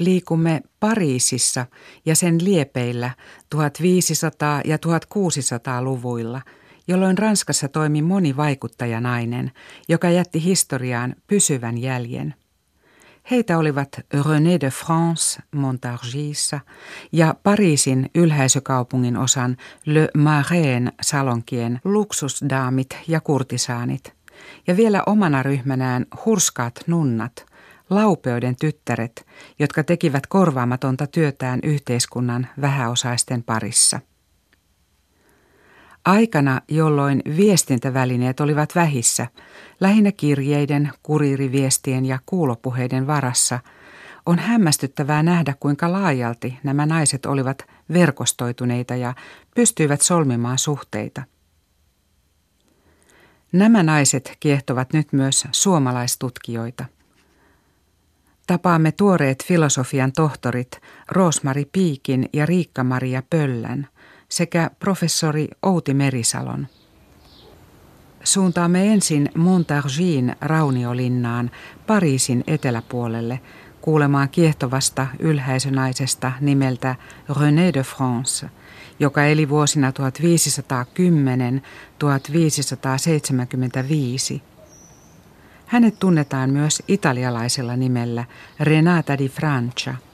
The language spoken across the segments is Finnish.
liikumme Pariisissa ja sen liepeillä 1500- ja 1600-luvuilla, jolloin Ranskassa toimi moni vaikuttajanainen, joka jätti historiaan pysyvän jäljen. Heitä olivat René de France Montargissa ja Pariisin ylhäisökaupungin osan Le Marais salonkien luksusdaamit ja kurtisaanit. Ja vielä omana ryhmänään hurskaat nunnat, laupeuden tyttäret, jotka tekivät korvaamatonta työtään yhteiskunnan vähäosaisten parissa. Aikana, jolloin viestintävälineet olivat vähissä, lähinnä kirjeiden, kuriiriviestien ja kuulopuheiden varassa, on hämmästyttävää nähdä, kuinka laajalti nämä naiset olivat verkostoituneita ja pystyivät solmimaan suhteita. Nämä naiset kiehtovat nyt myös suomalaistutkijoita. Tapaamme tuoreet filosofian tohtorit Roosmari Piikin ja Riikka-Maria Pöllän – sekä professori Outi Merisalon. Suuntaamme ensin Montargin rauniolinnaan Pariisin eteläpuolelle kuulemaan kiehtovasta ylhäisönaisesta nimeltä René de France, joka eli vuosina 1510-1575. Hänet tunnetaan myös italialaisella nimellä Renata di Francia –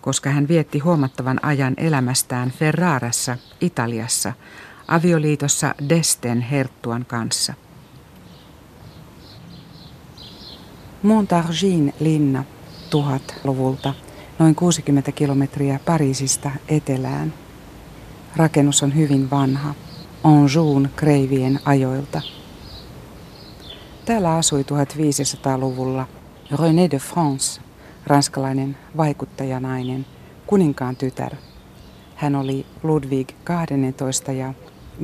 koska hän vietti huomattavan ajan elämästään Ferrarassa, Italiassa, avioliitossa Desten herttuan kanssa. Montargin linna 1000-luvulta, noin 60 kilometriä Pariisista etelään. Rakennus on hyvin vanha, Anjoun kreivien ajoilta. Täällä asui 1500-luvulla René de France, ranskalainen vaikuttajanainen, kuninkaan tytär. Hän oli Ludwig XII ja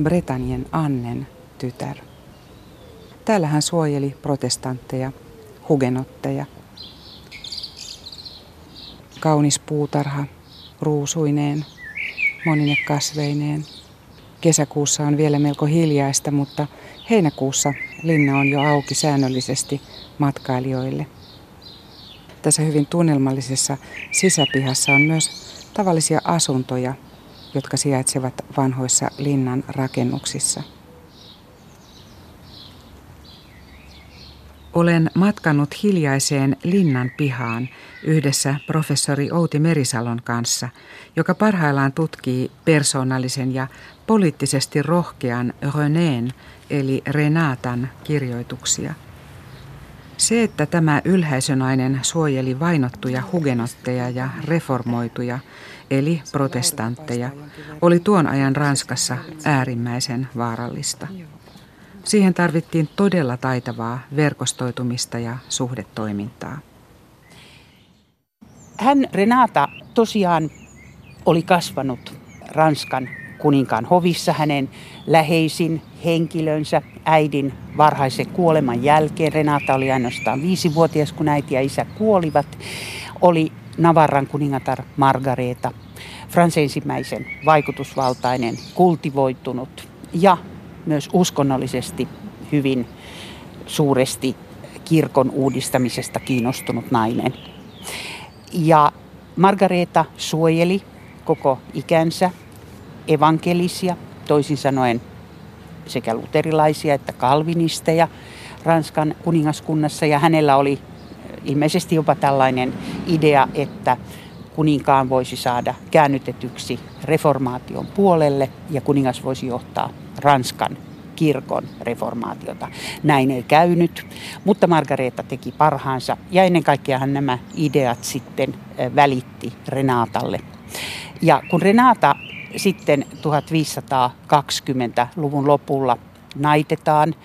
Bretannien Annen tytär. Täällä hän suojeli protestantteja, hugenotteja. Kaunis puutarha, ruusuineen, monine kasveineen. Kesäkuussa on vielä melko hiljaista, mutta heinäkuussa linna on jo auki säännöllisesti matkailijoille. Tässä hyvin tunnelmallisessa sisäpihassa on myös tavallisia asuntoja, jotka sijaitsevat vanhoissa linnan rakennuksissa. Olen matkannut hiljaiseen linnan pihaan yhdessä professori Outi Merisalon kanssa, joka parhaillaan tutkii persoonallisen ja poliittisesti rohkean Reneen eli Renatan kirjoituksia – se, että tämä ylhäisönainen suojeli vainottuja hugenotteja ja reformoituja, eli protestantteja, oli tuon ajan Ranskassa äärimmäisen vaarallista. Siihen tarvittiin todella taitavaa verkostoitumista ja suhdetoimintaa. Hän Renata tosiaan oli kasvanut Ranskan kuninkaan hovissa hänen läheisin henkilönsä äidin varhaisen kuoleman jälkeen. Renata oli ainoastaan viisivuotias, kun äiti ja isä kuolivat. Oli Navarran kuningatar Margareta, Frans ensimmäisen vaikutusvaltainen, kultivoitunut ja myös uskonnollisesti hyvin suuresti kirkon uudistamisesta kiinnostunut nainen. Ja Margareta suojeli koko ikänsä evankelisia, toisin sanoen sekä luterilaisia että kalvinisteja Ranskan kuningaskunnassa. Ja hänellä oli ilmeisesti jopa tällainen idea, että kuninkaan voisi saada käännytetyksi reformaation puolelle ja kuningas voisi johtaa Ranskan kirkon reformaatiota. Näin ei käynyt, mutta Margareta teki parhaansa ja ennen kaikkea nämä ideat sitten välitti Renatalle. Ja kun Renata sitten 1520-luvun lopulla naitetaan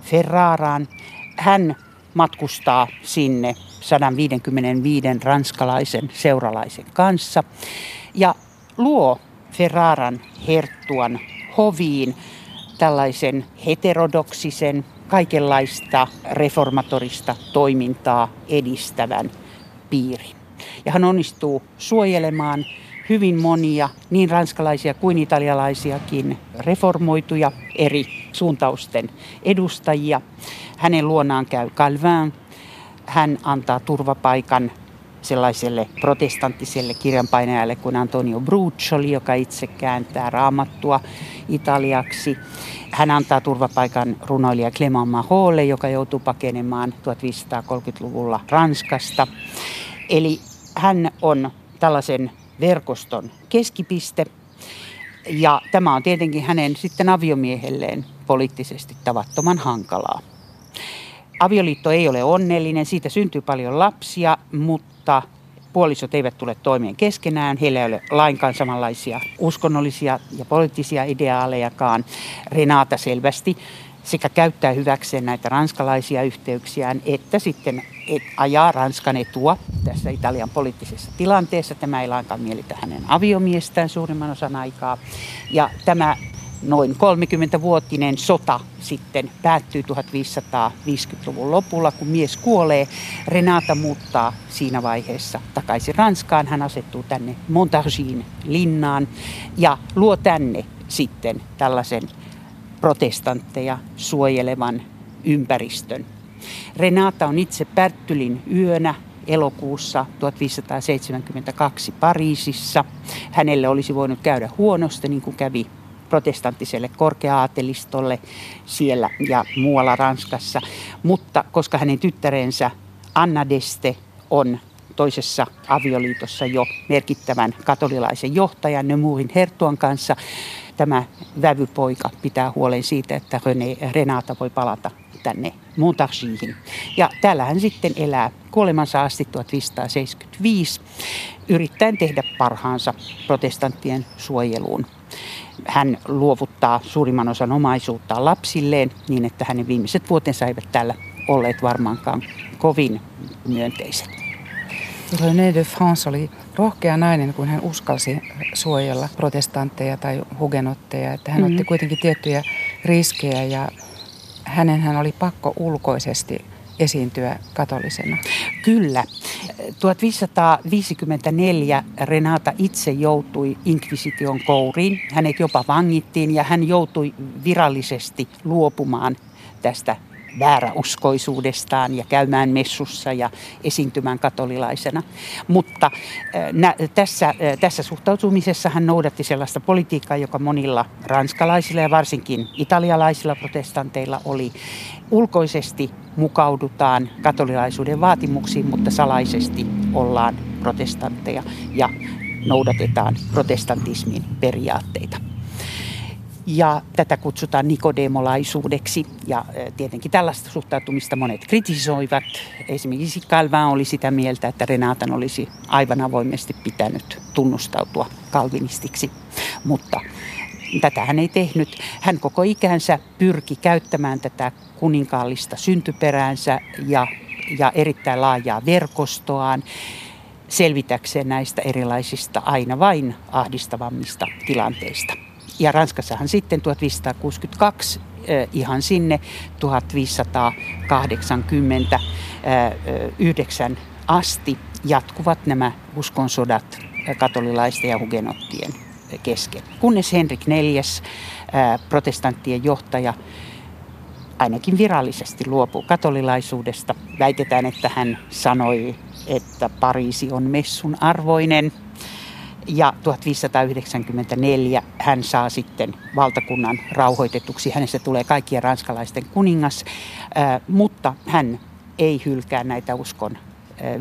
Ferraraan. Hän matkustaa sinne 155 ranskalaisen seuralaisen kanssa ja luo Ferraran herttuan hoviin tällaisen heterodoksisen, kaikenlaista reformatorista toimintaa edistävän piirin. Ja hän onnistuu suojelemaan hyvin monia, niin ranskalaisia kuin italialaisiakin, reformoituja eri suuntausten edustajia. Hänen luonaan käy Calvin. Hän antaa turvapaikan sellaiselle protestanttiselle kirjanpainajalle kuin Antonio Bruccioli, joka itse kääntää raamattua italiaksi. Hän antaa turvapaikan runoilija Clément Maholle, joka joutuu pakenemaan 1530-luvulla Ranskasta. Eli hän on tällaisen verkoston keskipiste. Ja tämä on tietenkin hänen sitten aviomiehelleen poliittisesti tavattoman hankalaa. Avioliitto ei ole onnellinen, siitä syntyy paljon lapsia, mutta puolisot eivät tule toimeen keskenään. Heillä ei ole lainkaan samanlaisia uskonnollisia ja poliittisia ideaalejakaan. Renata selvästi sekä käyttää hyväkseen näitä ranskalaisia yhteyksiään, että sitten ajaa Ranskan etua tässä Italian poliittisessa tilanteessa. Tämä ei lainkaan mielitä hänen aviomiestään suurimman osan aikaa. Ja tämä noin 30-vuotinen sota sitten päättyy 1550-luvun lopulla, kun mies kuolee. Renata muuttaa siinä vaiheessa takaisin Ranskaan. Hän asettuu tänne Montargin linnaan ja luo tänne sitten tällaisen protestantteja suojelevan ympäristön. Renata on itse Pärttylin yönä elokuussa 1572 Pariisissa. Hänelle olisi voinut käydä huonosti, niin kuin kävi protestanttiselle korkea-aatelistolle siellä ja muualla Ranskassa. Mutta koska hänen tyttärensä Anna Deste on toisessa avioliitossa jo merkittävän katolilaisen johtajan Nemurin Hertuan kanssa, tämä vävypoika pitää huolen siitä, että René, Renata voi palata tänne Montarchiin. Ja täällä hän sitten elää kuolemansa asti 1575, yrittäen tehdä parhaansa protestanttien suojeluun. Hän luovuttaa suurimman osan omaisuuttaan lapsilleen niin, että hänen viimeiset vuotensa eivät täällä olleet varmaankaan kovin myönteiset. René de France oli rohkea nainen, kun hän uskalsi suojella protestantteja tai hugenotteja. Että hän mm-hmm. otti kuitenkin tiettyjä riskejä ja hänenhän oli pakko ulkoisesti esiintyä katolisena. Kyllä. 1554 Renata itse joutui inkvisition kouriin. Hänet jopa vangittiin ja hän joutui virallisesti luopumaan tästä vääräuskoisuudestaan ja käymään messussa ja esiintymään katolilaisena. Mutta nä, tässä, tässä suhtautumisessa hän noudatti sellaista politiikkaa, joka monilla ranskalaisilla ja varsinkin italialaisilla protestanteilla oli. Ulkoisesti mukaudutaan katolilaisuuden vaatimuksiin, mutta salaisesti ollaan protestantteja ja noudatetaan protestantismin periaatteita. Ja tätä kutsutaan nikodemolaisuudeksi ja tietenkin tällaista suhtautumista monet kritisoivat. Esimerkiksi Calvin oli sitä mieltä, että Renatan olisi aivan avoimesti pitänyt tunnustautua kalvinistiksi, mutta tätä hän ei tehnyt. Hän koko ikänsä pyrki käyttämään tätä kuninkaallista syntyperäänsä ja, ja erittäin laajaa verkostoaan selvitäkseen näistä erilaisista aina vain ahdistavammista tilanteista. Ja Ranskassahan sitten 1562 ihan sinne 1589 asti jatkuvat nämä uskonsodat katolilaisten ja hugenottien kesken. Kunnes Henrik IV, protestanttien johtaja, ainakin virallisesti luopuu katolilaisuudesta. Väitetään, että hän sanoi, että Pariisi on messun arvoinen – ja 1594 hän saa sitten valtakunnan rauhoitetuksi. Hänestä tulee kaikkien ranskalaisten kuningas, mutta hän ei hylkää näitä uskon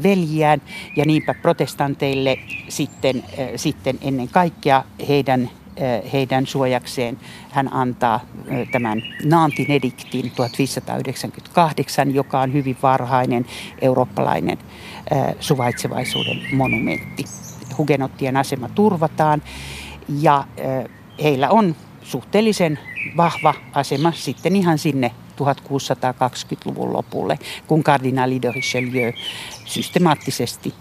veljiään ja niinpä protestanteille sitten, sitten ennen kaikkea heidän heidän suojakseen hän antaa tämän Naantin ediktin 1598, joka on hyvin varhainen eurooppalainen suvaitsevaisuuden monumentti. Hugenottien asema turvataan ja heillä on suhteellisen vahva asema sitten ihan sinne 1620-luvun lopulle, kun kardinaali de Richelieu systemaattisesti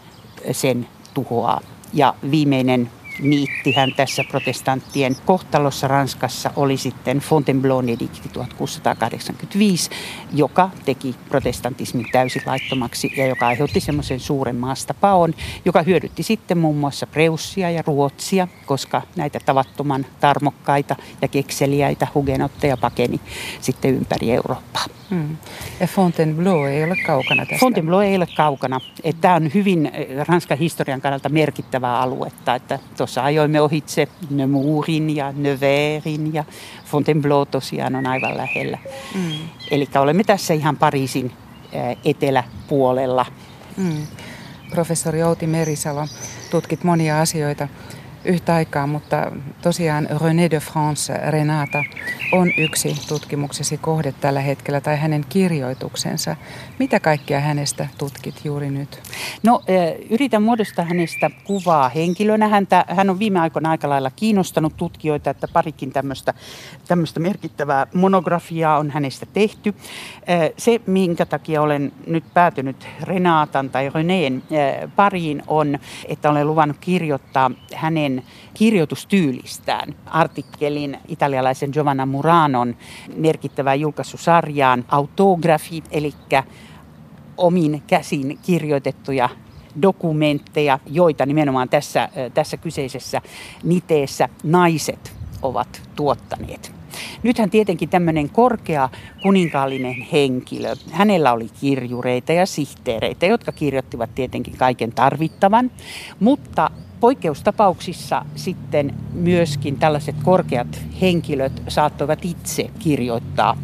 sen tuhoaa. Ja viimeinen niitti hän tässä protestanttien kohtalossa Ranskassa oli sitten Fontainebleau edikti 1685, joka teki protestantismin täysin laittomaksi ja joka aiheutti semmoisen suuren maastapaon, joka hyödytti sitten muun muassa Preussia ja Ruotsia, koska näitä tavattoman tarmokkaita ja kekseliäitä hugenotteja pakeni sitten ympäri Eurooppaa. Hmm. Ja Fontainebleau ei ole kaukana tästä? Fontainebleau ei ole kaukana. Tämä on hyvin eh, Ranskan historian kannalta merkittävää aluetta. Että tuossa ajoimme ohitse Nemourin ja Nevers ja Fontainebleau tosiaan on aivan lähellä. Hmm. Eli olemme tässä ihan Pariisin eh, eteläpuolella. Hmm. Professori Outi Merisalo, tutkit monia asioita yhtä aikaa, mutta tosiaan René de France Renata on yksi tutkimuksesi kohde tällä hetkellä tai hänen kirjoituksensa. Mitä kaikkea hänestä tutkit juuri nyt? No yritän muodostaa hänestä kuvaa henkilönä. Häntä, hän on viime aikoina aika lailla kiinnostanut tutkijoita, että parikin tämmöistä, merkittävää monografiaa on hänestä tehty. Se, minkä takia olen nyt päätynyt Renatan tai Reneen pariin on, että olen luvannut kirjoittaa hänen kirjoitustyylistään artikkelin italialaisen Giovanna Muranon merkittävään julkaisusarjaan Autografi, eli omin käsin kirjoitettuja dokumentteja, joita nimenomaan tässä, tässä kyseisessä niteessä naiset ovat tuottaneet. Nythän tietenkin tämmöinen korkea kuninkaallinen henkilö, hänellä oli kirjureita ja sihteereitä, jotka kirjoittivat tietenkin kaiken tarvittavan, mutta Poikkeustapauksissa sitten myöskin tällaiset korkeat henkilöt saattoivat itse kirjoittaa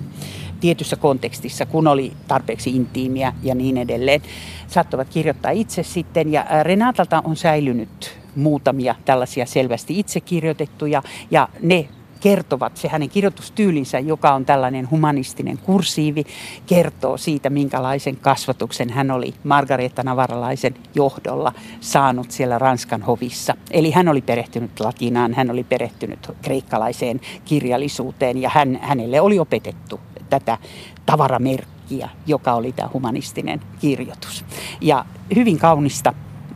tietyssä kontekstissa, kun oli tarpeeksi intiimiä ja niin edelleen. Saattoivat kirjoittaa itse sitten ja Renatalta on säilynyt muutamia tällaisia selvästi itse kirjoitettuja ja ne kertovat, se hänen kirjoitustyylinsä, joka on tällainen humanistinen kursiivi, kertoo siitä, minkälaisen kasvatuksen hän oli Margareta Navaralaisen johdolla saanut siellä Ranskan hovissa. Eli hän oli perehtynyt latinaan, hän oli perehtynyt kreikkalaiseen kirjallisuuteen ja hän, hänelle oli opetettu tätä tavaramerkkiä, joka oli tämä humanistinen kirjoitus. Ja hyvin kaunista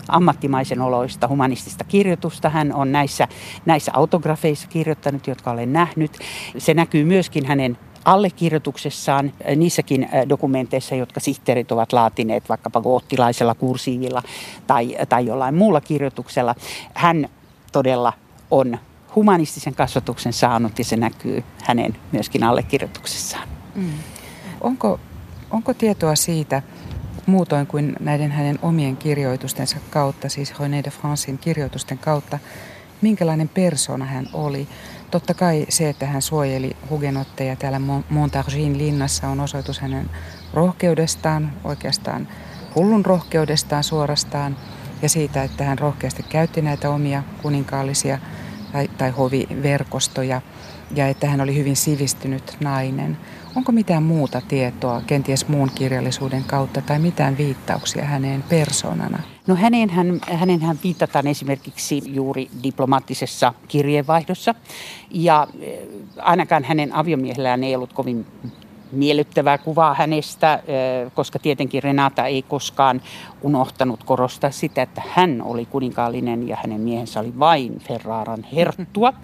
ammattimaisen oloista humanistista kirjoitusta. Hän on näissä, näissä autografeissa kirjoittanut, jotka olen nähnyt. Se näkyy myöskin hänen allekirjoituksessaan niissäkin dokumenteissa, jotka sihteerit ovat laatineet vaikkapa goottilaisella kursiivilla tai, tai jollain muulla kirjoituksella. Hän todella on humanistisen kasvatuksen saanut ja se näkyy hänen myöskin allekirjoituksessaan. Mm. Onko, onko tietoa siitä, muutoin kuin näiden hänen omien kirjoitustensa kautta, siis René de Francein kirjoitusten kautta, minkälainen persona hän oli. Totta kai se, että hän suojeli hugenotteja täällä Montargin linnassa on osoitus hänen rohkeudestaan, oikeastaan hullun rohkeudestaan suorastaan, ja siitä, että hän rohkeasti käytti näitä omia kuninkaallisia tai, tai hoviverkostoja, ja että hän oli hyvin sivistynyt nainen. Onko mitään muuta tietoa, kenties muun kirjallisuuden kautta, tai mitään viittauksia häneen persoonana? No häneen hän, hänen hän viitataan esimerkiksi juuri diplomaattisessa kirjeenvaihdossa. Ja eh, ainakaan hänen aviomiehellään ei ollut kovin miellyttävää kuvaa hänestä, eh, koska tietenkin Renata ei koskaan unohtanut korostaa sitä, että hän oli kuninkaallinen ja hänen miehensä oli vain Ferraran herttua.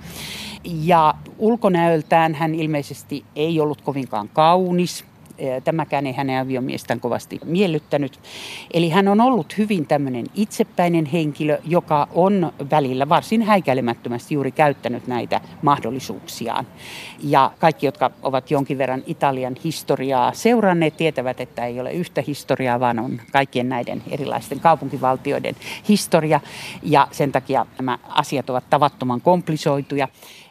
Ja ulkonäöltään hän ilmeisesti ei ollut kovinkaan kaunis. Tämäkään ei hänen aviomiestään kovasti miellyttänyt. Eli hän on ollut hyvin tämmöinen itsepäinen henkilö, joka on välillä varsin häikäilemättömästi juuri käyttänyt näitä mahdollisuuksiaan. Ja kaikki, jotka ovat jonkin verran Italian historiaa seuranneet, tietävät, että ei ole yhtä historiaa, vaan on kaikkien näiden erilaisten kaupunkivaltioiden historia. Ja sen takia nämä asiat ovat tavattoman komplisoituja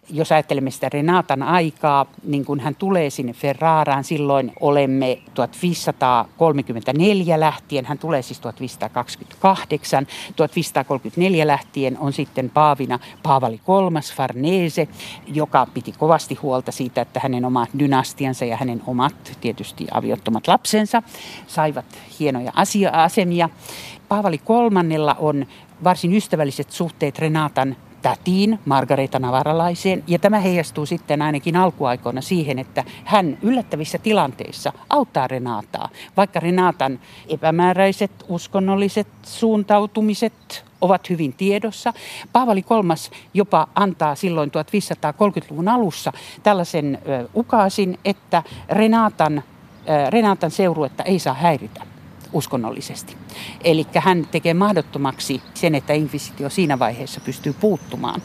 jos ajattelemme sitä Renatan aikaa, niin kun hän tulee sinne Ferraraan, silloin olemme 1534 lähtien, hän tulee siis 1528, 1534 lähtien on sitten paavina Paavali kolmas Farnese, joka piti kovasti huolta siitä, että hänen oma dynastiansa ja hänen omat tietysti aviottomat lapsensa saivat hienoja asia- asemia. Paavali kolmannella on varsin ystävälliset suhteet Renatan tätiin, Margareta Navaralaiseen, ja tämä heijastuu sitten ainakin alkuaikoina siihen, että hän yllättävissä tilanteissa auttaa Renataa, vaikka Renatan epämääräiset uskonnolliset suuntautumiset ovat hyvin tiedossa. Paavali kolmas jopa antaa silloin 1530-luvun alussa tällaisen ukaasin, että Renatan, Renatan seuruetta ei saa häiritä uskonnollisesti. Eli hän tekee mahdottomaksi sen, että inkvisitio siinä vaiheessa pystyy puuttumaan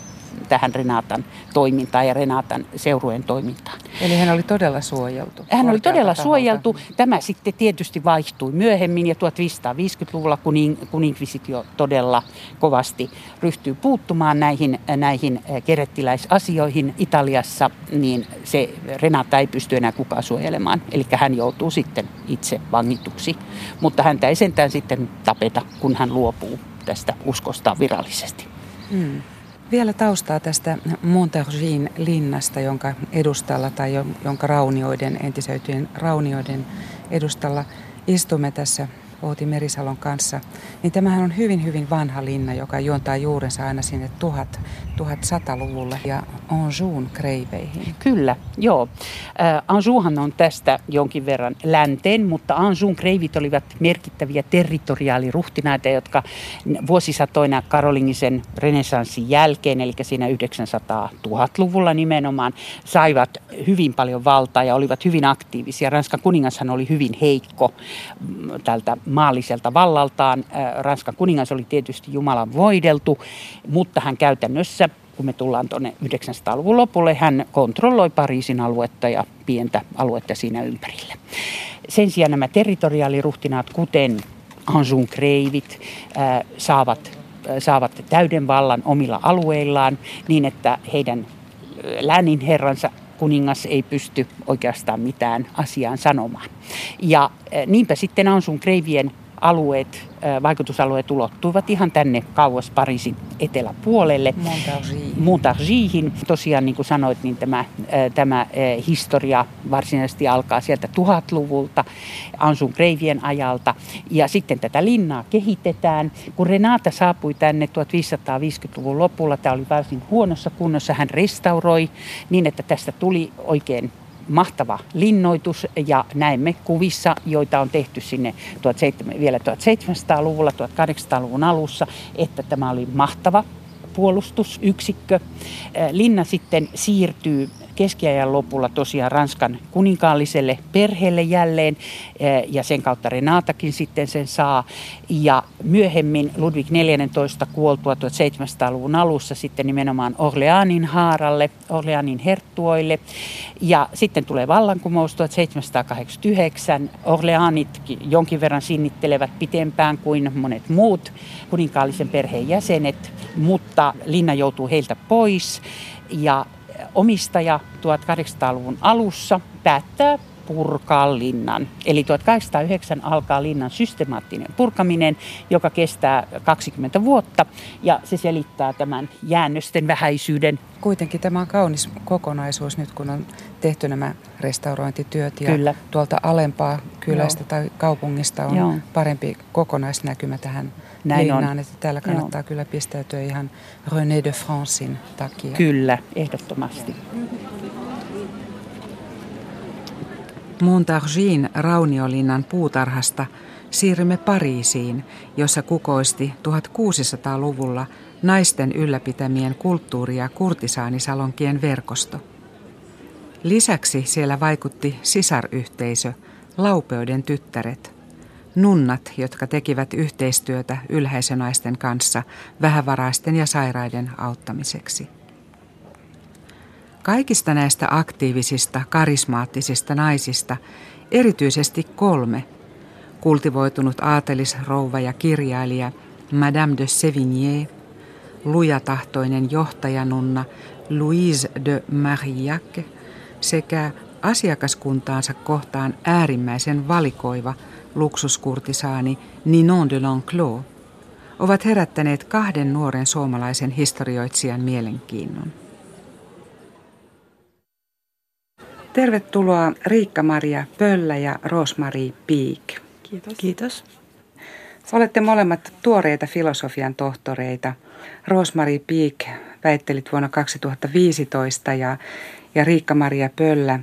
tähän Renatan toimintaan ja Renatan seurueen toimintaan. Eli hän oli todella suojeltu. Hän oli todella taholta. suojeltu. Tämä sitten tietysti vaihtui myöhemmin ja 1550-luvulla, kun, kun inkvisitio todella kovasti ryhtyy puuttumaan näihin, näihin eh, kerettiläisasioihin Italiassa, niin se Renata ei pysty enää kukaan suojelemaan. Eli hän joutuu sitten itse vangituksi. Mutta häntä ei sentään sitten tapeta, kun hän luopuu tästä uskostaan virallisesti. Hmm. Vielä taustaa tästä Montargin linnasta, jonka edustalla tai jonka raunioiden, entisöityjen raunioiden edustalla istumme tässä Outi Merisalon kanssa, niin tämähän on hyvin, hyvin vanha linna, joka juontaa juurensa aina sinne 1000, 1100-luvulle ja Anjoun kreiveihin. Kyllä, joo. Äh, Anjouhan on tästä jonkin verran länteen, mutta Anjoun kreivit olivat merkittäviä territoriaaliruhtinaita, jotka vuosisatoina karolingisen renessanssin jälkeen, eli siinä 900-1000-luvulla nimenomaan, saivat hyvin paljon valtaa ja olivat hyvin aktiivisia. Ranskan kuningashan oli hyvin heikko mm, tältä maalliselta vallaltaan. Ranskan kuningas oli tietysti Jumalan voideltu, mutta hän käytännössä kun me tullaan tuonne 900-luvun lopulle, hän kontrolloi Pariisin aluetta ja pientä aluetta siinä ympärillä. Sen sijaan nämä territoriaaliruhtinaat, kuten Anjou kreivit, saavat, saavat täyden vallan omilla alueillaan niin, että heidän lääninherransa kuningas ei pysty oikeastaan mitään asiaan sanomaan. Ja niinpä sitten Ansun Kreivien alueet, vaikutusalueet ulottuivat ihan tänne kauas Pariisin eteläpuolelle. Montargiihin. Tosiaan niin kuin sanoit, niin tämä, tämä historia varsinaisesti alkaa sieltä tuhatluvulta Ansun Kreivien ajalta. Ja sitten tätä linnaa kehitetään. Kun Renata saapui tänne 1550-luvun lopulla, tämä oli varsin huonossa kunnossa, hän restauroi niin, että tästä tuli oikein mahtava linnoitus ja näemme kuvissa, joita on tehty sinne 17, vielä 1700-luvulla, 1800-luvun alussa, että tämä oli mahtava puolustusyksikkö. Linna sitten siirtyy keskiajan lopulla tosiaan Ranskan kuninkaalliselle perheelle jälleen eh, ja sen kautta Renatakin sitten sen saa. Ja myöhemmin Ludwig 14 kuoltua 1700-luvun alussa sitten nimenomaan Orleanin haaralle, Orleanin herttuoille. Ja sitten tulee vallankumous 1789. Orleanit jonkin verran sinnittelevät pitempään kuin monet muut kuninkaallisen perheen jäsenet, mutta linna joutuu heiltä pois ja omistaja 1800-luvun alussa päättää purkaa linnan. Eli 1809 alkaa linnan systemaattinen purkaminen, joka kestää 20 vuotta ja se selittää tämän jäännösten vähäisyyden. Kuitenkin tämä on kaunis kokonaisuus nyt, kun on tehty nämä restaurointityöt ja Kyllä. tuolta alempaa kylästä Joo. tai kaupungista on Joo. parempi kokonaisnäkymä tähän näin linnaan, on. että täällä kannattaa Joo. kyllä pistäytyä ihan René de Francein takia. Kyllä, ehdottomasti. Montargin rauniolinnan puutarhasta siirrymme Pariisiin, jossa kukoisti 1600-luvulla naisten ylläpitämien kulttuuri- ja kurtisaanisalonkien verkosto. Lisäksi siellä vaikutti sisaryhteisö, laupeuden tyttäret – nunnat, jotka tekivät yhteistyötä ylhäisönaisten kanssa vähävaraisten ja sairaiden auttamiseksi. Kaikista näistä aktiivisista, karismaattisista naisista erityisesti kolme, kultivoitunut aatelisrouva ja kirjailija Madame de Sévigné, lujatahtoinen johtajanunna Louise de Marillac sekä asiakaskuntaansa kohtaan äärimmäisen valikoiva – luksuskurtisaani Ninon de L'Enclos ovat herättäneet kahden nuoren suomalaisen historioitsijan mielenkiinnon. Tervetuloa Riikka-Maria Pöllä ja Rosmarie Piik. Kiitos. Kiitos. Olette molemmat tuoreita filosofian tohtoreita. Rosmarie Piik väittelit vuonna 2015 ja, ja Riikka-Maria Pöllä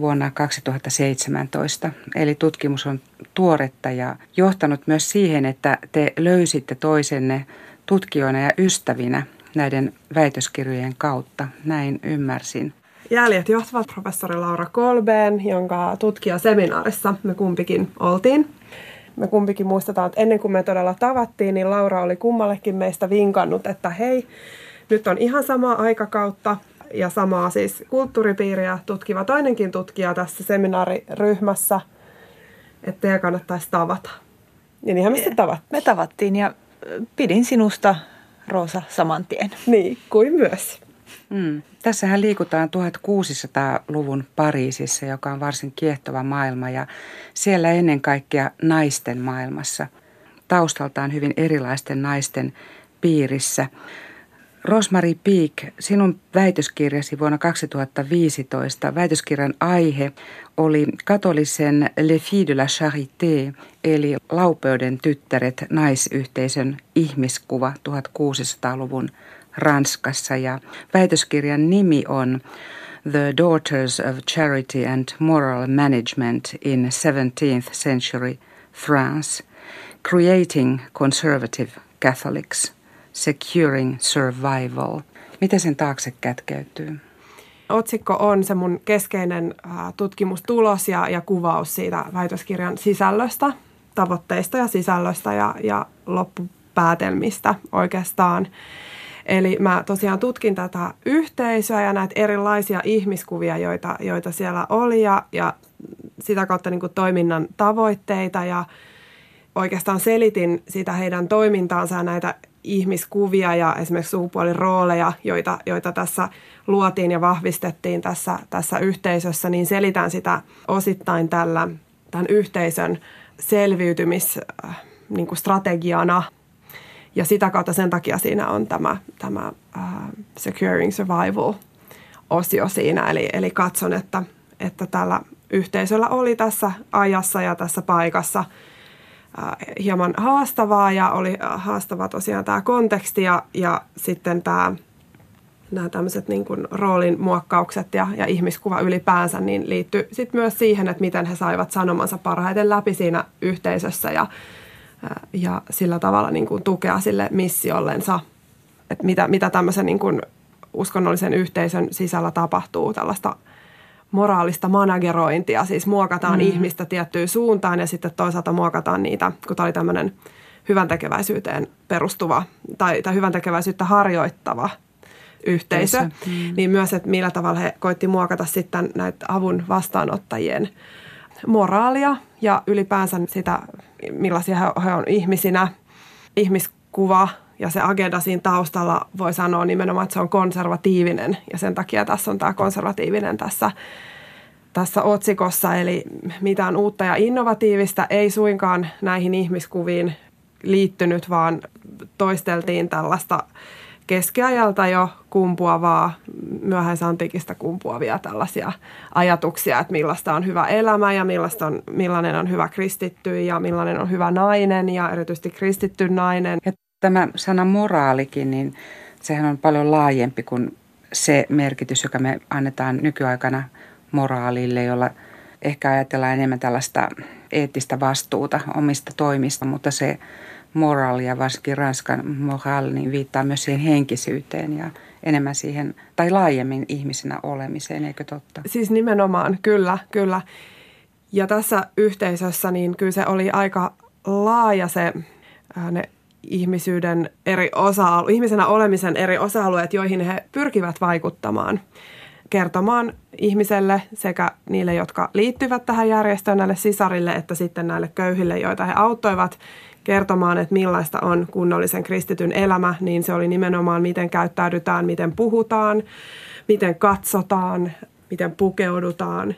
vuonna 2017. Eli tutkimus on tuoretta ja johtanut myös siihen, että te löysitte toisenne tutkijoina ja ystävinä näiden väitöskirjojen kautta. Näin ymmärsin. Jäljet johtavat professori Laura Kolbeen, jonka tutkijaseminaarissa me kumpikin oltiin. Me kumpikin muistetaan, että ennen kuin me todella tavattiin, niin Laura oli kummallekin meistä vinkannut, että hei, nyt on ihan sama aikakautta ja samaa siis kulttuuripiiriä tutkiva toinenkin tutkija tässä seminaariryhmässä, että teidän kannattaisi tavata. Ja niinhän me sitten tavattiin. Me tavattiin ja pidin sinusta, Roosa, saman tien. Niin, kuin myös. Mm. Tässähän liikutaan 1600-luvun Pariisissa, joka on varsin kiehtova maailma ja siellä ennen kaikkea naisten maailmassa, taustaltaan hyvin erilaisten naisten piirissä. Rosmarie Peak, sinun väitöskirjasi vuonna 2015, väitöskirjan aihe oli katolisen Le Filles de la Charité, eli Laupeuden tyttäret naisyhteisön ihmiskuva 1600-luvun Ranskassa. Ja väitöskirjan nimi on The Daughters of Charity and Moral Management in 17th Century France, Creating Conservative Catholics – Securing Survival. Miten sen taakse kätkeytyy? Otsikko on se mun keskeinen tutkimustulos ja, ja kuvaus siitä väitöskirjan sisällöstä, tavoitteista ja sisällöstä ja, ja loppupäätelmistä oikeastaan. Eli mä tosiaan tutkin tätä yhteisöä ja näitä erilaisia ihmiskuvia, joita, joita siellä oli ja, ja sitä kautta niin toiminnan tavoitteita ja oikeastaan selitin sitä heidän toimintaansa ja näitä ihmiskuvia ja esimerkiksi sukupuolirooleja, joita, joita tässä luotiin ja vahvistettiin tässä, tässä yhteisössä, niin selitän sitä osittain tällä tämän yhteisön selviytymisstrategiana. Niin strategiana. Ja sitä kautta sen takia siinä on tämä, tämä uh, Securing Survival-osio siinä. Eli, eli katson, että, että tällä yhteisöllä oli tässä ajassa ja tässä paikassa – Äh, hieman haastavaa ja oli haastava tosiaan tämä konteksti ja, ja sitten tämä nämä tämmöiset niin kuin roolin muokkaukset ja, ja ihmiskuva ylipäänsä niin liittyy sitten myös siihen, että miten he saivat sanomansa parhaiten läpi siinä yhteisössä ja, äh, ja sillä tavalla niin kuin tukea sille missiollensa, että mitä, mitä tämmöisen niin kuin uskonnollisen yhteisön sisällä tapahtuu, tällaista – moraalista managerointia, siis muokataan mm. ihmistä tiettyyn suuntaan ja sitten toisaalta muokataan niitä, kun tämä oli tämmöinen hyvän tekeväisyyteen perustuva tai, tai hyvän tekeväisyyttä harjoittava yhteisö, mm. niin myös, että millä tavalla he koitti muokata sitten näitä avun vastaanottajien moraalia ja ylipäänsä sitä, millaisia he on ihmisinä, ihmiskuva ja se agenda siinä taustalla voi sanoa nimenomaan, että se on konservatiivinen ja sen takia tässä on tämä konservatiivinen tässä, tässä otsikossa. Eli mitään uutta ja innovatiivista ei suinkaan näihin ihmiskuviin liittynyt, vaan toisteltiin tällaista keskiajalta jo kumpuavaa, myöhäisantiikista kumpuavia tällaisia ajatuksia, että millaista on hyvä elämä ja millaista on, millainen on hyvä kristitty ja millainen on hyvä nainen ja erityisesti kristitty nainen. Ja Tämä sana moraalikin, niin sehän on paljon laajempi kuin se merkitys, joka me annetaan nykyaikana moraalille, jolla ehkä ajatellaan enemmän tällaista eettistä vastuuta omista toimista, mutta se moraali ja varsinkin ranskan moral niin viittaa myös siihen henkisyyteen ja enemmän siihen, tai laajemmin ihmisenä olemiseen, eikö totta? Siis nimenomaan, kyllä, kyllä. Ja tässä yhteisössä niin kyllä se oli aika laaja se, ne ihmisyyden eri osa ihmisenä olemisen eri osa-alueet, joihin he pyrkivät vaikuttamaan kertomaan ihmiselle sekä niille, jotka liittyvät tähän järjestöön, näille sisarille, että sitten näille köyhille, joita he auttoivat kertomaan, että millaista on kunnollisen kristityn elämä, niin se oli nimenomaan, miten käyttäydytään, miten puhutaan, miten katsotaan, miten pukeudutaan.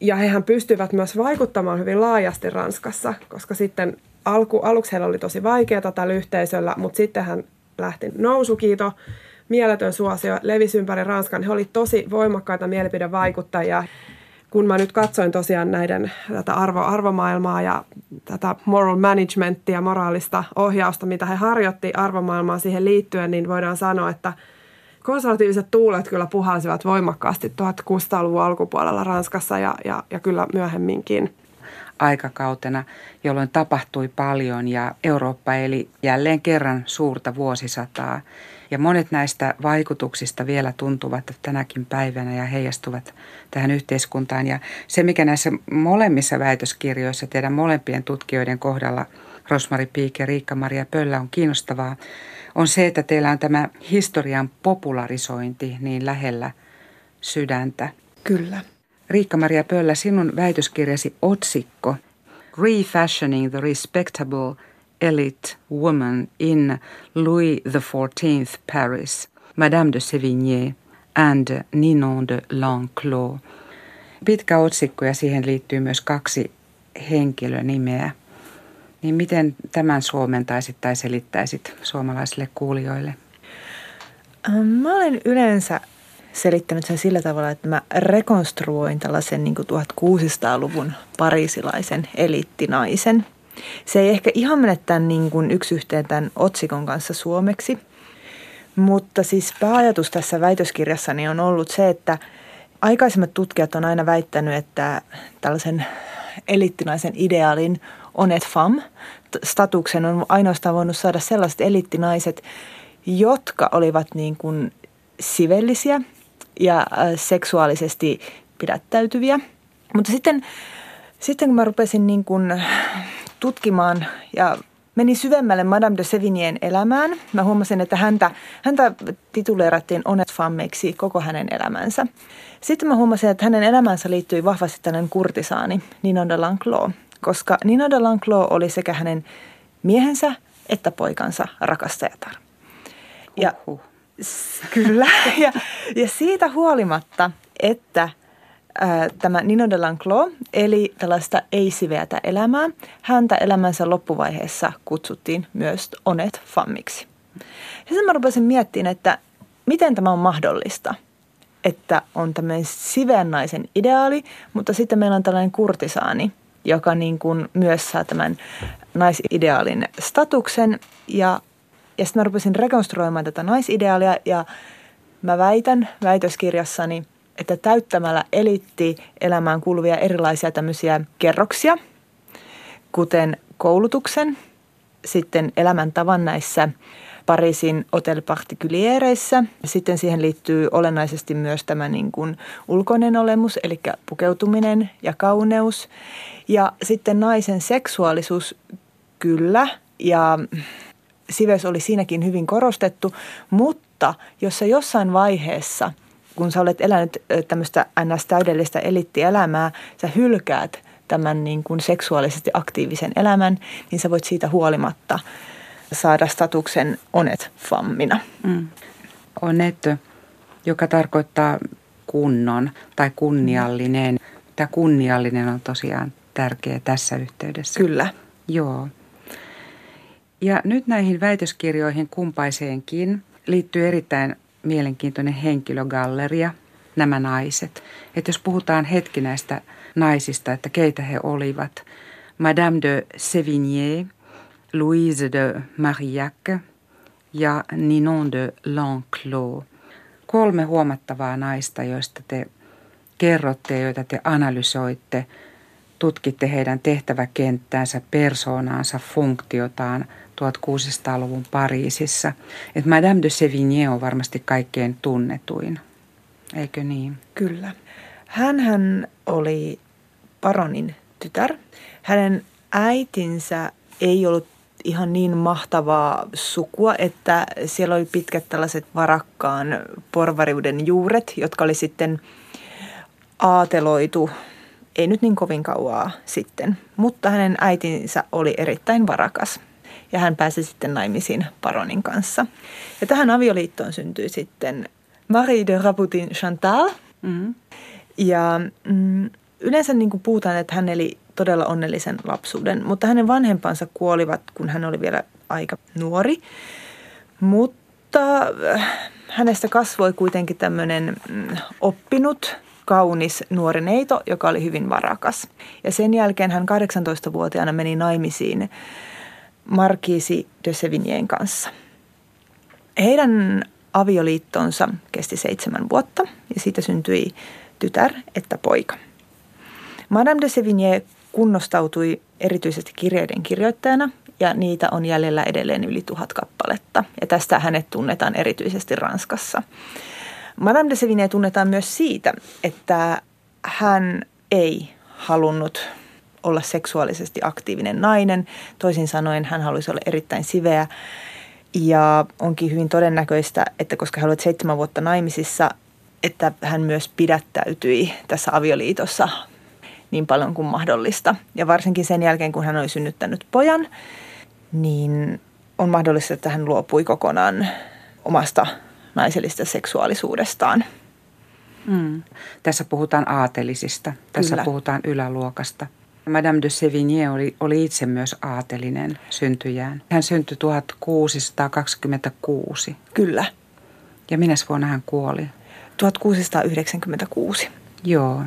Ja hehän pystyvät myös vaikuttamaan hyvin laajasti Ranskassa, koska sitten alku, aluksi heillä oli tosi vaikeaa tällä yhteisöllä, mutta sitten hän lähti nousukiito, mieletön suosio, levisi ympäri Ranskan. He olivat tosi voimakkaita mielipidevaikuttajia. Kun mä nyt katsoin tosiaan näiden tätä arvo, arvomaailmaa ja tätä moral managementia, moraalista ohjausta, mitä he harjoitti arvomaailmaan siihen liittyen, niin voidaan sanoa, että konservatiiviset tuulet kyllä puhalsivat voimakkaasti 1600-luvun alkupuolella Ranskassa ja, ja, ja kyllä myöhemminkin. Aikakautena, jolloin tapahtui paljon ja Eurooppa eli jälleen kerran suurta vuosisataa. Ja monet näistä vaikutuksista vielä tuntuvat tänäkin päivänä ja heijastuvat tähän yhteiskuntaan. Ja se, mikä näissä molemmissa väitöskirjoissa teidän molempien tutkijoiden kohdalla, Rosmari Piik ja Riikka-Maria Pöllä, on kiinnostavaa, on se, että teillä on tämä historian popularisointi niin lähellä sydäntä. Kyllä. Riikka-Maria Pöllä, sinun väitöskirjasi otsikko Refashioning the Respectable Elite Woman in Louis XIV Paris, Madame de Sévigné and Ninon de L'Enclos. Pitkä otsikko ja siihen liittyy myös kaksi henkilönimeä. Niin miten tämän suomentaisit tai selittäisit suomalaisille kuulijoille? Ähm, mä olen yleensä selittänyt sen sillä tavalla, että mä rekonstruoin tällaisen niin 1600-luvun parisilaisen eliittinaisen. Se ei ehkä ihan mene tämän niin kuin yksi yhteen tämän otsikon kanssa suomeksi, mutta siis pääajatus tässä väitöskirjassani on ollut se, että aikaisemmat tutkijat on aina väittänyt, että tällaisen eliittinaisen ideaalin onet fam statuksen on ainoastaan voinut saada sellaiset elittinaiset, jotka olivat niin kuin sivellisiä ja äh, seksuaalisesti pidättäytyviä. Mutta sitten, sitten kun mä rupesin niin kuin tutkimaan ja menin syvemmälle Madame de Sevignien elämään. Mä huomasin, että häntä, häntä tituleerattiin onet fammeiksi koko hänen elämänsä. Sitten mä huomasin, että hänen elämänsä liittyi vahvasti tällainen kurtisaani, Ninon de Lanclos koska Nina de Lanclos oli sekä hänen miehensä että poikansa rakastajatar. Ja, uh-huh. Kyllä. Ja, ja siitä huolimatta, että tämä Nino de Lanclos eli tällaista ei-siveätä elämää, häntä elämänsä loppuvaiheessa kutsuttiin myös Onet Fammiksi. Ja sitten mä rupesin miettimään, että miten tämä on mahdollista – että on tämmöinen siveän naisen ideaali, mutta sitten meillä on tällainen kurtisaani, joka niin kuin myös saa tämän naisideaalin statuksen. Ja, ja sitten mä rupesin rekonstruoimaan tätä naisideaalia ja mä väitän väitöskirjassani, että täyttämällä elitti elämään kuuluvia erilaisia tämmöisiä kerroksia, kuten koulutuksen, sitten elämäntavan näissä Pariisin Hotel Particuliereissä. Sitten siihen liittyy olennaisesti myös tämä niin kuin ulkoinen olemus, eli pukeutuminen ja kauneus. Ja sitten naisen seksuaalisuus, kyllä, ja sives oli siinäkin hyvin korostettu, mutta jos sä jossain vaiheessa, kun sä olet elänyt tämmöistä ns. täydellistä elittielämää, sä hylkäät tämän niin kuin seksuaalisesti aktiivisen elämän, niin sä voit siitä huolimatta saada statuksen onet fammina. Mm. Onet, joka tarkoittaa kunnon tai kunniallinen. Tämä kunniallinen on tosiaan tärkeä tässä yhteydessä. Kyllä. Joo. Ja nyt näihin väitöskirjoihin kumpaiseenkin liittyy erittäin mielenkiintoinen henkilögalleria, nämä naiset. Että jos puhutaan hetki näistä naisista, että keitä he olivat. Madame de Sévigné, Louise de Marillac ja Ninon de L'Enclos. Kolme huomattavaa naista, joista te kerrotte joita te analysoitte – tutkitte heidän tehtäväkenttäänsä, persoonaansa, funktiotaan 1600-luvun Pariisissa. Että Madame de Sévigné on varmasti kaikkein tunnetuin, eikö niin? Kyllä. Hänhän oli paronin tytär. Hänen äitinsä ei ollut ihan niin mahtavaa sukua, että siellä oli pitkät tällaiset varakkaan porvariuden juuret, jotka oli sitten aateloitu ei nyt niin kovin kauaa sitten, mutta hänen äitinsä oli erittäin varakas ja hän pääsi sitten naimisiin paronin kanssa. Ja tähän avioliittoon syntyi sitten Marie de Rabutin Chantal. Mm-hmm. Ja mm, yleensä niin kuin puhutaan, että hän eli todella onnellisen lapsuuden, mutta hänen vanhempansa kuolivat, kun hän oli vielä aika nuori. Mutta äh, hänestä kasvoi kuitenkin tämmöinen mm, oppinut kaunis nuori neito, joka oli hyvin varakas. Ja sen jälkeen hän 18-vuotiaana meni naimisiin Markiisi de Sevignien kanssa. Heidän avioliittonsa kesti seitsemän vuotta ja siitä syntyi tytär että poika. Madame de Sevigné kunnostautui erityisesti kirjeiden kirjoittajana ja niitä on jäljellä edelleen yli tuhat kappaletta. Ja tästä hänet tunnetaan erityisesti Ranskassa. Madame de Sevigné tunnetaan myös siitä, että hän ei halunnut olla seksuaalisesti aktiivinen nainen. Toisin sanoen hän halusi olla erittäin siveä. Ja onkin hyvin todennäköistä, että koska hän oli seitsemän vuotta naimisissa, että hän myös pidättäytyi tässä avioliitossa niin paljon kuin mahdollista. Ja varsinkin sen jälkeen, kun hän oli synnyttänyt pojan, niin on mahdollista, että hän luopui kokonaan omasta naisellisesta seksuaalisuudestaan. Mm. Tässä puhutaan aatelisista, tässä Kyllä. puhutaan yläluokasta. Madame de Sévigné oli, oli itse myös aatelinen syntyjään. Hän syntyi 1626. Kyllä. Ja minä vuonna hän kuoli? 1696. Joo,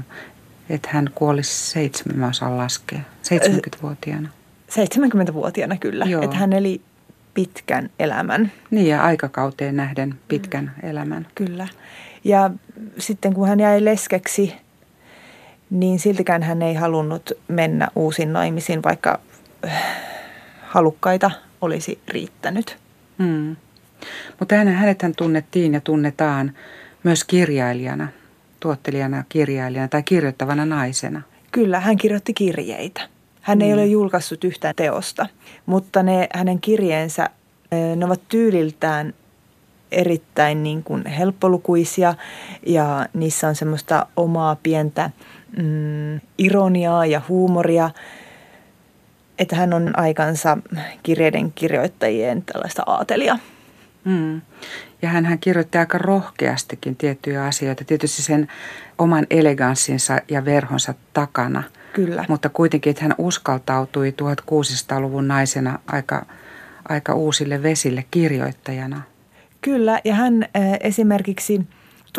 että hän kuoli seitsemän, mä osaan laskea, 70-vuotiaana. 70-vuotiaana kyllä, että hän eli pitkän elämän. Niin ja aikakauteen nähden pitkän mm. elämän. Kyllä. Ja sitten kun hän jäi leskeksi, niin siltikään hän ei halunnut mennä uusiin naimisiin, vaikka äh, halukkaita olisi riittänyt. Mm. Mutta hänet hän tunnettiin ja tunnetaan myös kirjailijana, tuottelijana, kirjailijana tai kirjoittavana naisena. Kyllä, hän kirjoitti kirjeitä. Hän mm. ei ole julkaissut yhtään teosta, mutta ne hänen kirjeensä, ne ovat tyyliltään erittäin niin kuin helppolukuisia ja niissä on semmoista omaa pientä mm, ironiaa ja huumoria, että hän on aikansa kirjeiden kirjoittajien tällaista aatelia. Mm. Ja hän, hän kirjoitti aika rohkeastikin tiettyjä asioita, tietysti sen oman eleganssinsa ja verhonsa takana. Kyllä. Mutta kuitenkin, että hän uskaltautui 1600-luvun naisena aika, aika uusille vesille kirjoittajana. Kyllä, ja hän äh, esimerkiksi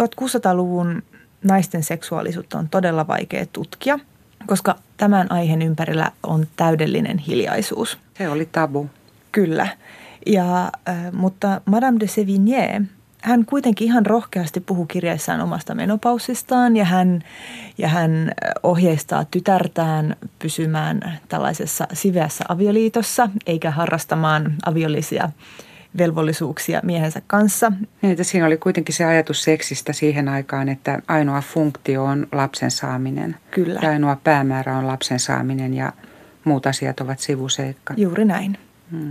1600-luvun naisten seksuaalisuutta on todella vaikea tutkia, koska tämän aiheen ympärillä on täydellinen hiljaisuus. Se oli tabu. Kyllä. Ja, äh, mutta Madame de Sévigné, hän kuitenkin ihan rohkeasti puhuu kirjaissaan omasta menopausistaan ja hän, ja hän ohjeistaa tytärtään pysymään tällaisessa siveässä avioliitossa eikä harrastamaan aviolisia velvollisuuksia miehensä kanssa. Niin, että siinä oli kuitenkin se ajatus seksistä siihen aikaan, että ainoa funktio on lapsen saaminen. Kyllä. Ja ainoa päämäärä on lapsen saaminen ja muut asiat ovat sivuseikka. Juuri näin. Hmm.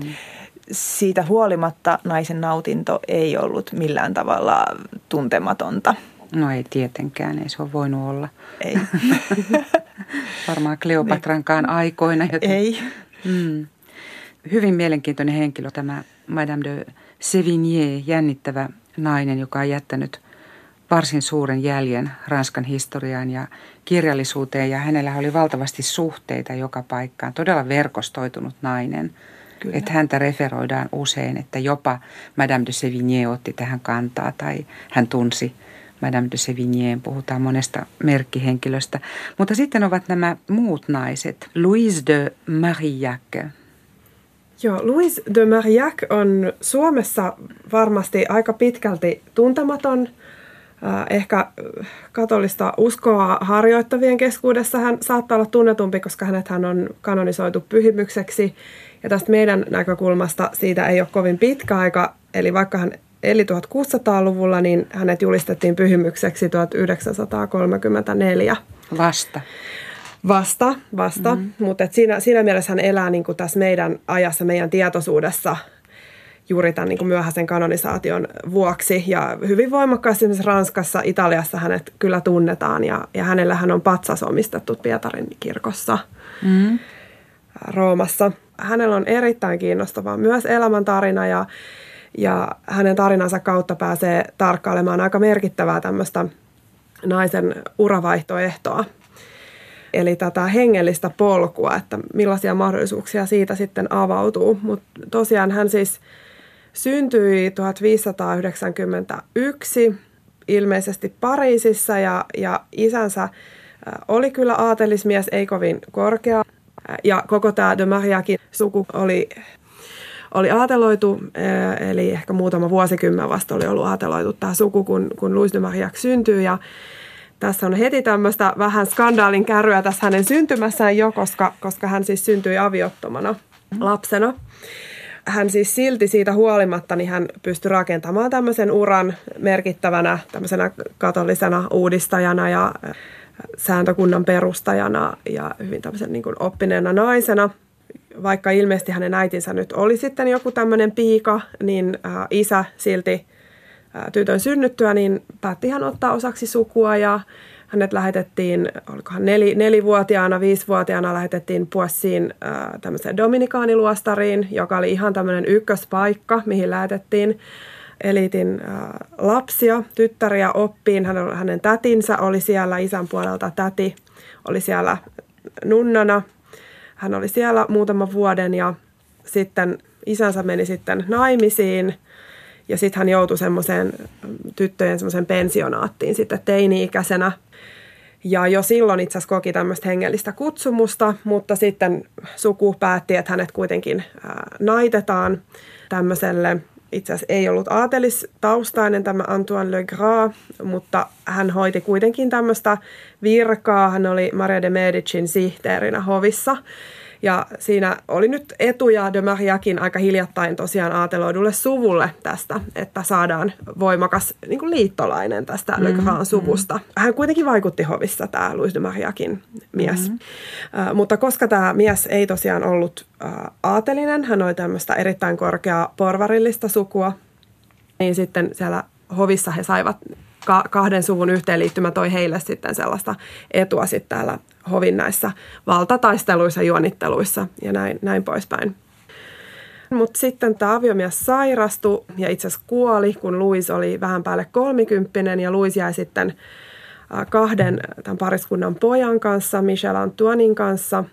Siitä huolimatta naisen nautinto ei ollut millään tavalla tuntematonta. No ei tietenkään, ei se ole voinut olla. Ei. Varmaan Kleopatrankaan aikoina. Joten... Ei. Hmm. Hyvin mielenkiintoinen henkilö tämä Madame de Sévigné, jännittävä nainen, joka on jättänyt varsin suuren jäljen Ranskan historiaan ja kirjallisuuteen. Ja hänellä oli valtavasti suhteita joka paikkaan. Todella verkostoitunut nainen. Kyllä. Että häntä referoidaan usein, että jopa Madame de Sévigné otti tähän kantaa tai hän tunsi Madame de Sévigné, puhutaan monesta merkkihenkilöstä. Mutta sitten ovat nämä muut naiset. Louise de Marillac, Joo, Louis de Marillac on Suomessa varmasti aika pitkälti tuntematon. Äh, ehkä katolista uskoa harjoittavien keskuudessa hän saattaa olla tunnetumpi, koska hänet hän on kanonisoitu pyhimykseksi. Ja tästä meidän näkökulmasta siitä ei ole kovin pitkä aika, eli vaikka hän eli 1600-luvulla, niin hänet julistettiin pyhimykseksi 1934. Vasta. Vasta, vasta. Mm-hmm. Mutta siinä, siinä mielessä hän elää niin kuin tässä meidän ajassa, meidän tietoisuudessa juuri tämän niin kuin myöhäisen kanonisaation vuoksi. Ja hyvin voimakkaasti esimerkiksi Ranskassa, Italiassa hänet kyllä tunnetaan ja, ja hänellä hän on patsas omistettu Pietarin kirkossa mm-hmm. Roomassa. Hänellä on erittäin kiinnostava myös elämäntarina ja, ja hänen tarinansa kautta pääsee tarkkailemaan aika merkittävää tämmöistä naisen uravaihtoehtoa – eli tätä hengellistä polkua, että millaisia mahdollisuuksia siitä sitten avautuu. Mutta tosiaan hän siis syntyi 1591 ilmeisesti Pariisissa ja, ja isänsä oli kyllä aatelismies, ei kovin korkea. Ja koko tämä de Mariakin suku oli, oli aateloitu, eli ehkä muutama vuosikymmen vasta oli ollut aateloitu tämä suku, kun, kun Louis de Marillac syntyy. Ja tässä on heti tämmöistä vähän skandaalin kärryä tässä hänen syntymässään jo, koska, koska hän siis syntyi aviottomana lapsena. Hän siis silti siitä huolimatta, niin hän pystyi rakentamaan tämmöisen uran merkittävänä tämmöisenä katolisena uudistajana ja sääntökunnan perustajana ja hyvin tämmöisen niin oppineena naisena. Vaikka ilmeisesti hänen äitinsä nyt oli sitten joku tämmöinen piika, niin isä silti tytön synnyttyä, niin päätti hän ottaa osaksi sukua ja hänet lähetettiin, olikohan neli, nelivuotiaana, viisivuotiaana lähetettiin Puessiin äh, tämmöiseen dominikaaniluostariin, joka oli ihan tämmöinen ykköspaikka, mihin lähetettiin eliitin äh, lapsia, tyttäriä oppiin. Hänen, hänen tätinsä oli siellä, isän puolelta täti oli siellä nunnana. Hän oli siellä muutaman vuoden ja sitten isänsä meni sitten naimisiin – ja sitten hän joutui semmoiseen tyttöjen semmoiseen pensionaattiin sitten teini-ikäisenä. Ja jo silloin itse asiassa koki tämmöistä hengellistä kutsumusta, mutta sitten suku päätti, että hänet kuitenkin naitetaan tämmöiselle, itse asiassa ei ollut aatelistaustainen tämä Antoine Le Gras, mutta hän hoiti kuitenkin tämmöistä virkaa. Hän oli Maria de Medicin sihteerinä hovissa ja siinä oli nyt etuja de Mariakin aika hiljattain tosiaan aateloidulle suvulle tästä, että saadaan voimakas niin kuin liittolainen tästä mm, Le Grand suvusta. Hän kuitenkin vaikutti hovissa, tämä Louis de Mariakin mies. Mm. Uh, mutta koska tämä mies ei tosiaan ollut uh, aatelinen, hän oli tämmöistä erittäin korkeaa porvarillista sukua, niin sitten siellä hovissa he saivat kahden suvun yhteenliittymä toi heille sitten sellaista etua sitten täällä hovin näissä valtataisteluissa, juonitteluissa ja näin, näin poispäin. Mutta sitten tämä aviomies sairastui ja itse asiassa kuoli, kun Louis oli vähän päälle kolmikymppinen ja Louis jäi sitten kahden tämän pariskunnan pojan kanssa, Michel Antoinin kanssa.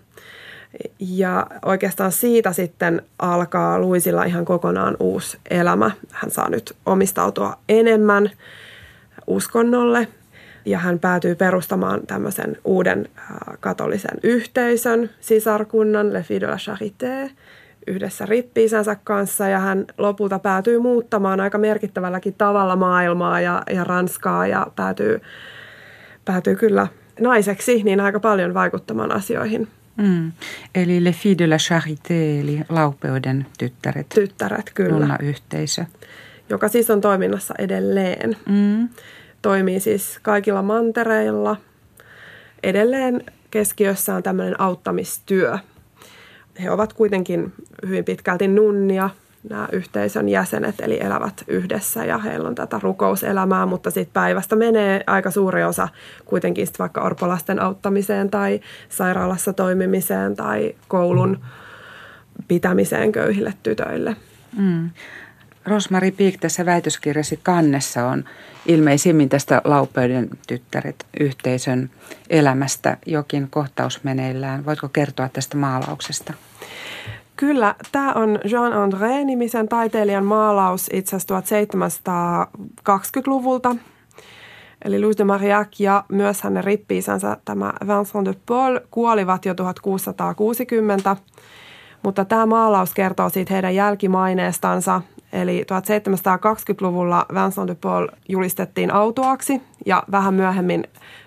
Ja oikeastaan siitä sitten alkaa Louisilla ihan kokonaan uusi elämä. Hän saa nyt omistautua enemmän uskonnolle ja hän päätyy perustamaan tämmöisen uuden katolisen yhteisön, sisarkunnan Le Fille de la Charité, yhdessä rippiisänsä kanssa ja hän lopulta päätyy muuttamaan aika merkittävälläkin tavalla maailmaa ja, ja Ranskaa ja päätyy, päätyy kyllä naiseksi niin aika paljon vaikuttamaan asioihin. Mm. Eli Le Fille de la Charité, eli laupeuden tyttäret. Tyttäret, kyllä. yhteisö. Joka siis on toiminnassa edelleen. Mm toimii siis kaikilla mantereilla. Edelleen keskiössä on tämmöinen auttamistyö. He ovat kuitenkin hyvin pitkälti nunnia, nämä yhteisön jäsenet, eli elävät yhdessä ja heillä on tätä rukouselämää, mutta sitten päivästä menee aika suuri osa kuitenkin sit vaikka orpolasten auttamiseen tai sairaalassa toimimiseen tai koulun pitämiseen köyhille tytöille. Mm. Rosmari Piik tässä väitöskirjasi kannessa on ilmeisimmin tästä Laupöiden tyttäret yhteisön elämästä jokin kohtaus meneillään. Voitko kertoa tästä maalauksesta? Kyllä, tämä on Jean André-nimisen taiteilijan maalaus itse asiassa 1720-luvulta. Eli Louis de Marillac ja myös hänen rippiisänsä tämä Vincent de Paul kuolivat jo 1660, mutta tämä maalaus kertoo siitä heidän jälkimaineestansa Eli 1720-luvulla Vincent de Paul julistettiin autoaksi ja vähän myöhemmin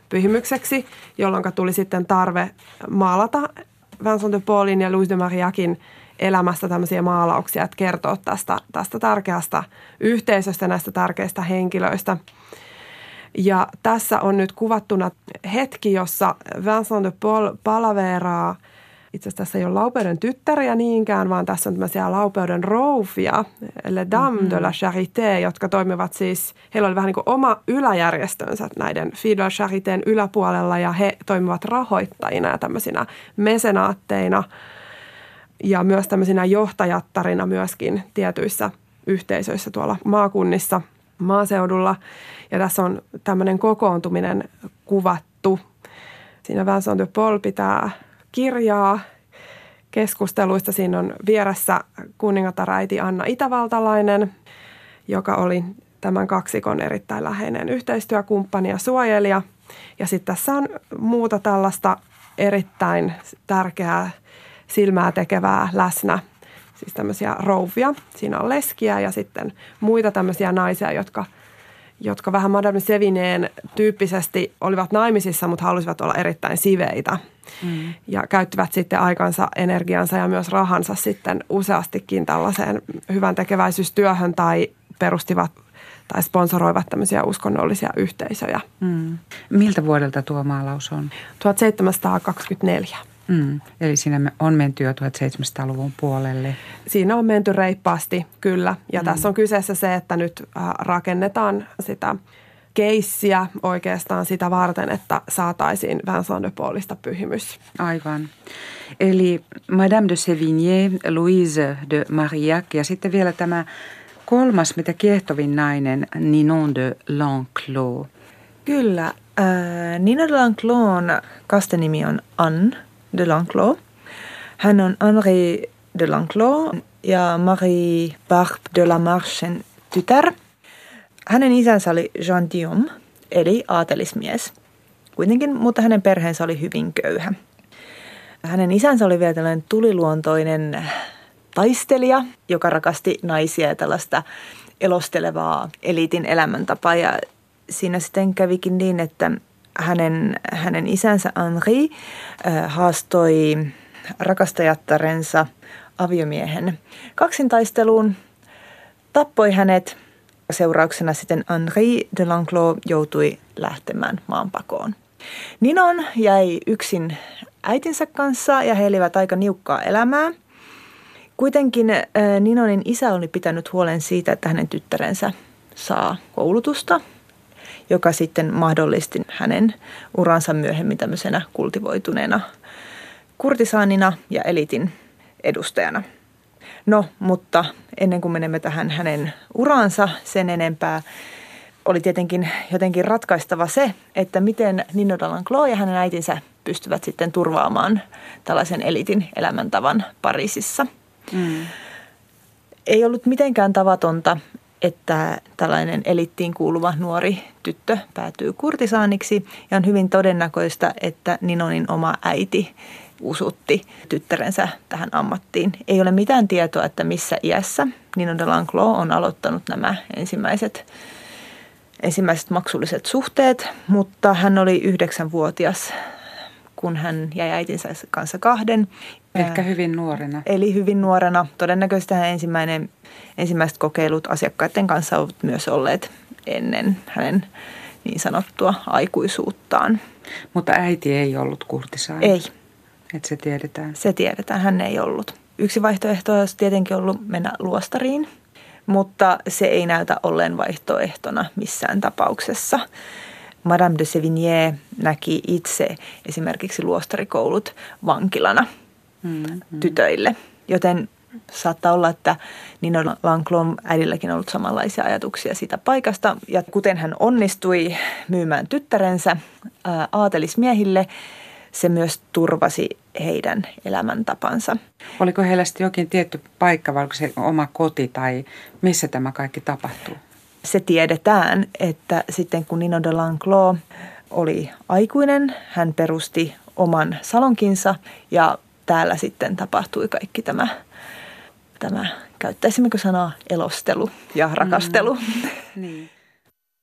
pyhimykseksi, jolloin tuli sitten tarve maalata Vincent de Paulin ja Louis de Mariakin elämästä tämmöisiä maalauksia, että kertoa tästä, tästä tärkeästä yhteisöstä, näistä tärkeistä henkilöistä. Ja tässä on nyt kuvattuna hetki, jossa Vincent de Paul palaveraa – itse asiassa tässä ei ole Laupeuden tyttäriä niinkään, vaan tässä on tämmöisiä Laupeuden rouvia, Le Dame mm-hmm. de la Charité, jotka toimivat siis, heillä oli vähän niin kuin oma yläjärjestönsä näiden Fidel Chariteen yläpuolella ja he toimivat rahoittajina ja tämmöisinä mesenaatteina ja myös tämmöisinä johtajattarina myöskin tietyissä yhteisöissä tuolla maakunnissa, maaseudulla. Ja tässä on tämmöinen kokoontuminen kuvattu. Siinä Vincent de Paul pitää kirjaa keskusteluista. Siinä on vieressä kuningattaräiti Anna Itävaltalainen, joka oli tämän kaksikon erittäin läheinen yhteistyökumppani ja suojelija. Ja sitten tässä on muuta tällaista erittäin tärkeää silmää tekevää läsnä. siis tämmöisiä rouvia. Siinä on leskiä ja sitten muita tämmöisiä naisia, jotka, jotka vähän Madame Sevineen tyyppisesti olivat naimisissa, mutta halusivat olla erittäin siveitä. Mm. Ja käyttivät sitten aikansa, energiansa ja myös rahansa sitten useastikin tällaiseen hyvän tekeväisyystyöhön tai perustivat tai sponsoroivat tämmöisiä uskonnollisia yhteisöjä. Mm. Miltä vuodelta tuo maalaus on? 1724. Mm, eli siinä on menty jo 1700-luvun puolelle. Siinä on menty reippaasti, kyllä. Ja mm. tässä on kyseessä se, että nyt äh, rakennetaan sitä keissiä oikeastaan sitä varten, että saataisiin Vincent de Paulista pyhimys. Aivan. Eli Madame de Sévigné, Louise de Marillac ja sitten vielä tämä kolmas, mitä kiehtovin nainen, Ninon de L'Enclos. Kyllä. Äh, Ninon de L'Enclos kastenimi on Anne de L'Enclos. Hän on Henri de L'Enclos ja Marie Barbe de la Marchen tytär. Hänen isänsä oli Jean Diom, eli aatelismies. Kuitenkin, mutta hänen perheensä oli hyvin köyhä. Hänen isänsä oli vielä tällainen tuliluontoinen taistelija, joka rakasti naisia ja tällaista elostelevaa eliitin elämäntapaa. Ja siinä sitten kävikin niin, että hänen, hänen isänsä Henri äh, haastoi rakastajattarensa aviomiehen kaksintaisteluun, tappoi hänet. Seurauksena sitten Henri de Langlo joutui lähtemään maanpakoon. Ninon jäi yksin äitinsä kanssa ja he elivät aika niukkaa elämää. Kuitenkin äh, Ninonin isä oli pitänyt huolen siitä, että hänen tyttärensä saa koulutusta joka sitten mahdollisti hänen uransa myöhemmin tämmöisenä kultivoituneena kurtisaanina ja elitin edustajana. No, mutta ennen kuin menemme tähän hänen uraansa sen enempää, oli tietenkin jotenkin ratkaistava se, että miten Nino Dallanclo ja hänen äitinsä pystyvät sitten turvaamaan tällaisen elitin elämäntavan Pariisissa. Mm. Ei ollut mitenkään tavatonta, että tällainen elittiin kuuluva nuori tyttö päätyy kurtisaaniksi ja on hyvin todennäköistä, että Ninonin oma äiti usutti tyttärensä tähän ammattiin. Ei ole mitään tietoa, että missä iässä Nino de Lanclos on aloittanut nämä ensimmäiset, ensimmäiset maksulliset suhteet, mutta hän oli yhdeksänvuotias kun hän jäi äitinsä kanssa kahden. Ehkä hyvin nuorena. Eli hyvin nuorena. Todennäköisesti hän ensimmäinen, ensimmäiset kokeilut asiakkaiden kanssa ovat myös olleet ennen hänen niin sanottua aikuisuuttaan. Mutta äiti ei ollut kurtisaani? Ei. Että se tiedetään? Se tiedetään, hän ei ollut. Yksi vaihtoehto olisi tietenkin ollut mennä luostariin, mutta se ei näytä olleen vaihtoehtona missään tapauksessa. Madame de Sévigné näki itse esimerkiksi luostarikoulut vankilana mm-hmm. tytöille. Joten saattaa olla, että Nino Lanclon äidilläkin on ollut samanlaisia ajatuksia siitä paikasta. Ja kuten hän onnistui myymään tyttärensä aatelismiehille, se myös turvasi heidän elämäntapansa. Oliko heillä sitten jokin tietty paikka, vai se oma koti tai missä tämä kaikki tapahtuu? se tiedetään, että sitten kun Nino de Lanclos oli aikuinen, hän perusti oman salonkinsa ja täällä sitten tapahtui kaikki tämä, tämä käyttäisimmekö sanaa elostelu ja rakastelu. Mm. Niin.